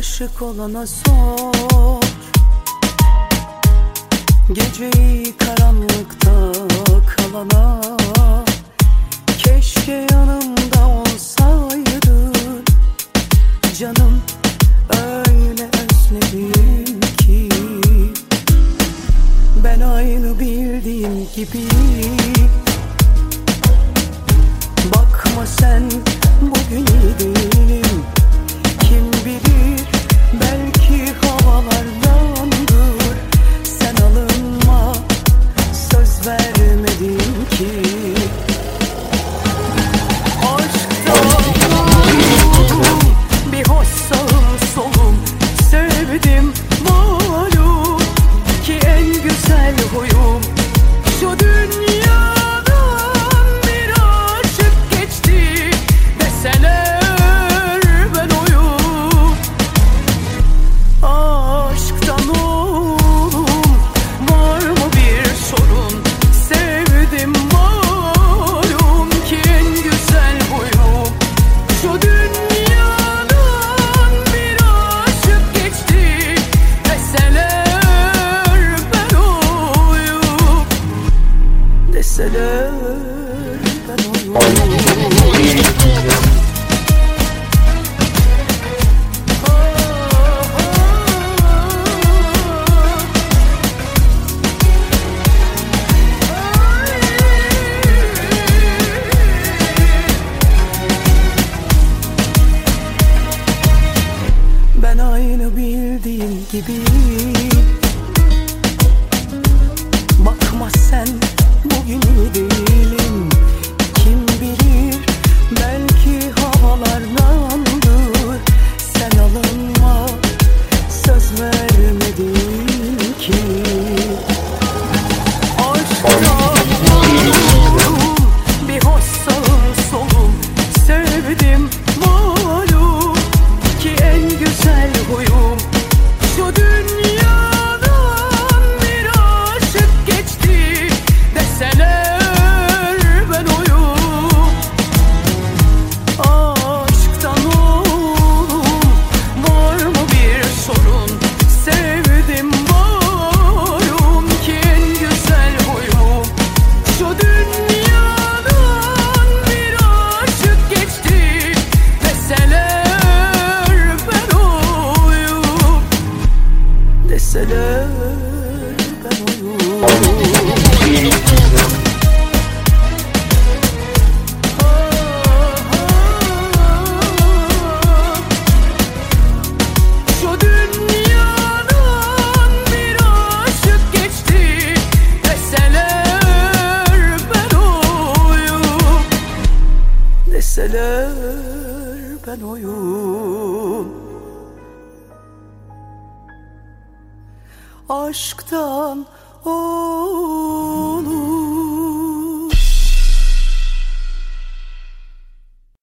aşık olana sor. Geceyi karanlıkta kalana Keşke yanımda olsaydın. Canım öyle özledim ki Ben aynı bildiğim gibi. Bakma sen güzel huyum. Şu dünyadan gibi. Bakma sen bugün iyi değilim. Kim bilir belki havalardandır Sen alınma söz vermedin ki. Aşktan bir hoş sağım Sevdim malum ki en güzel huyum Şu dünyadan Deseler ben oyum. Aşktan olur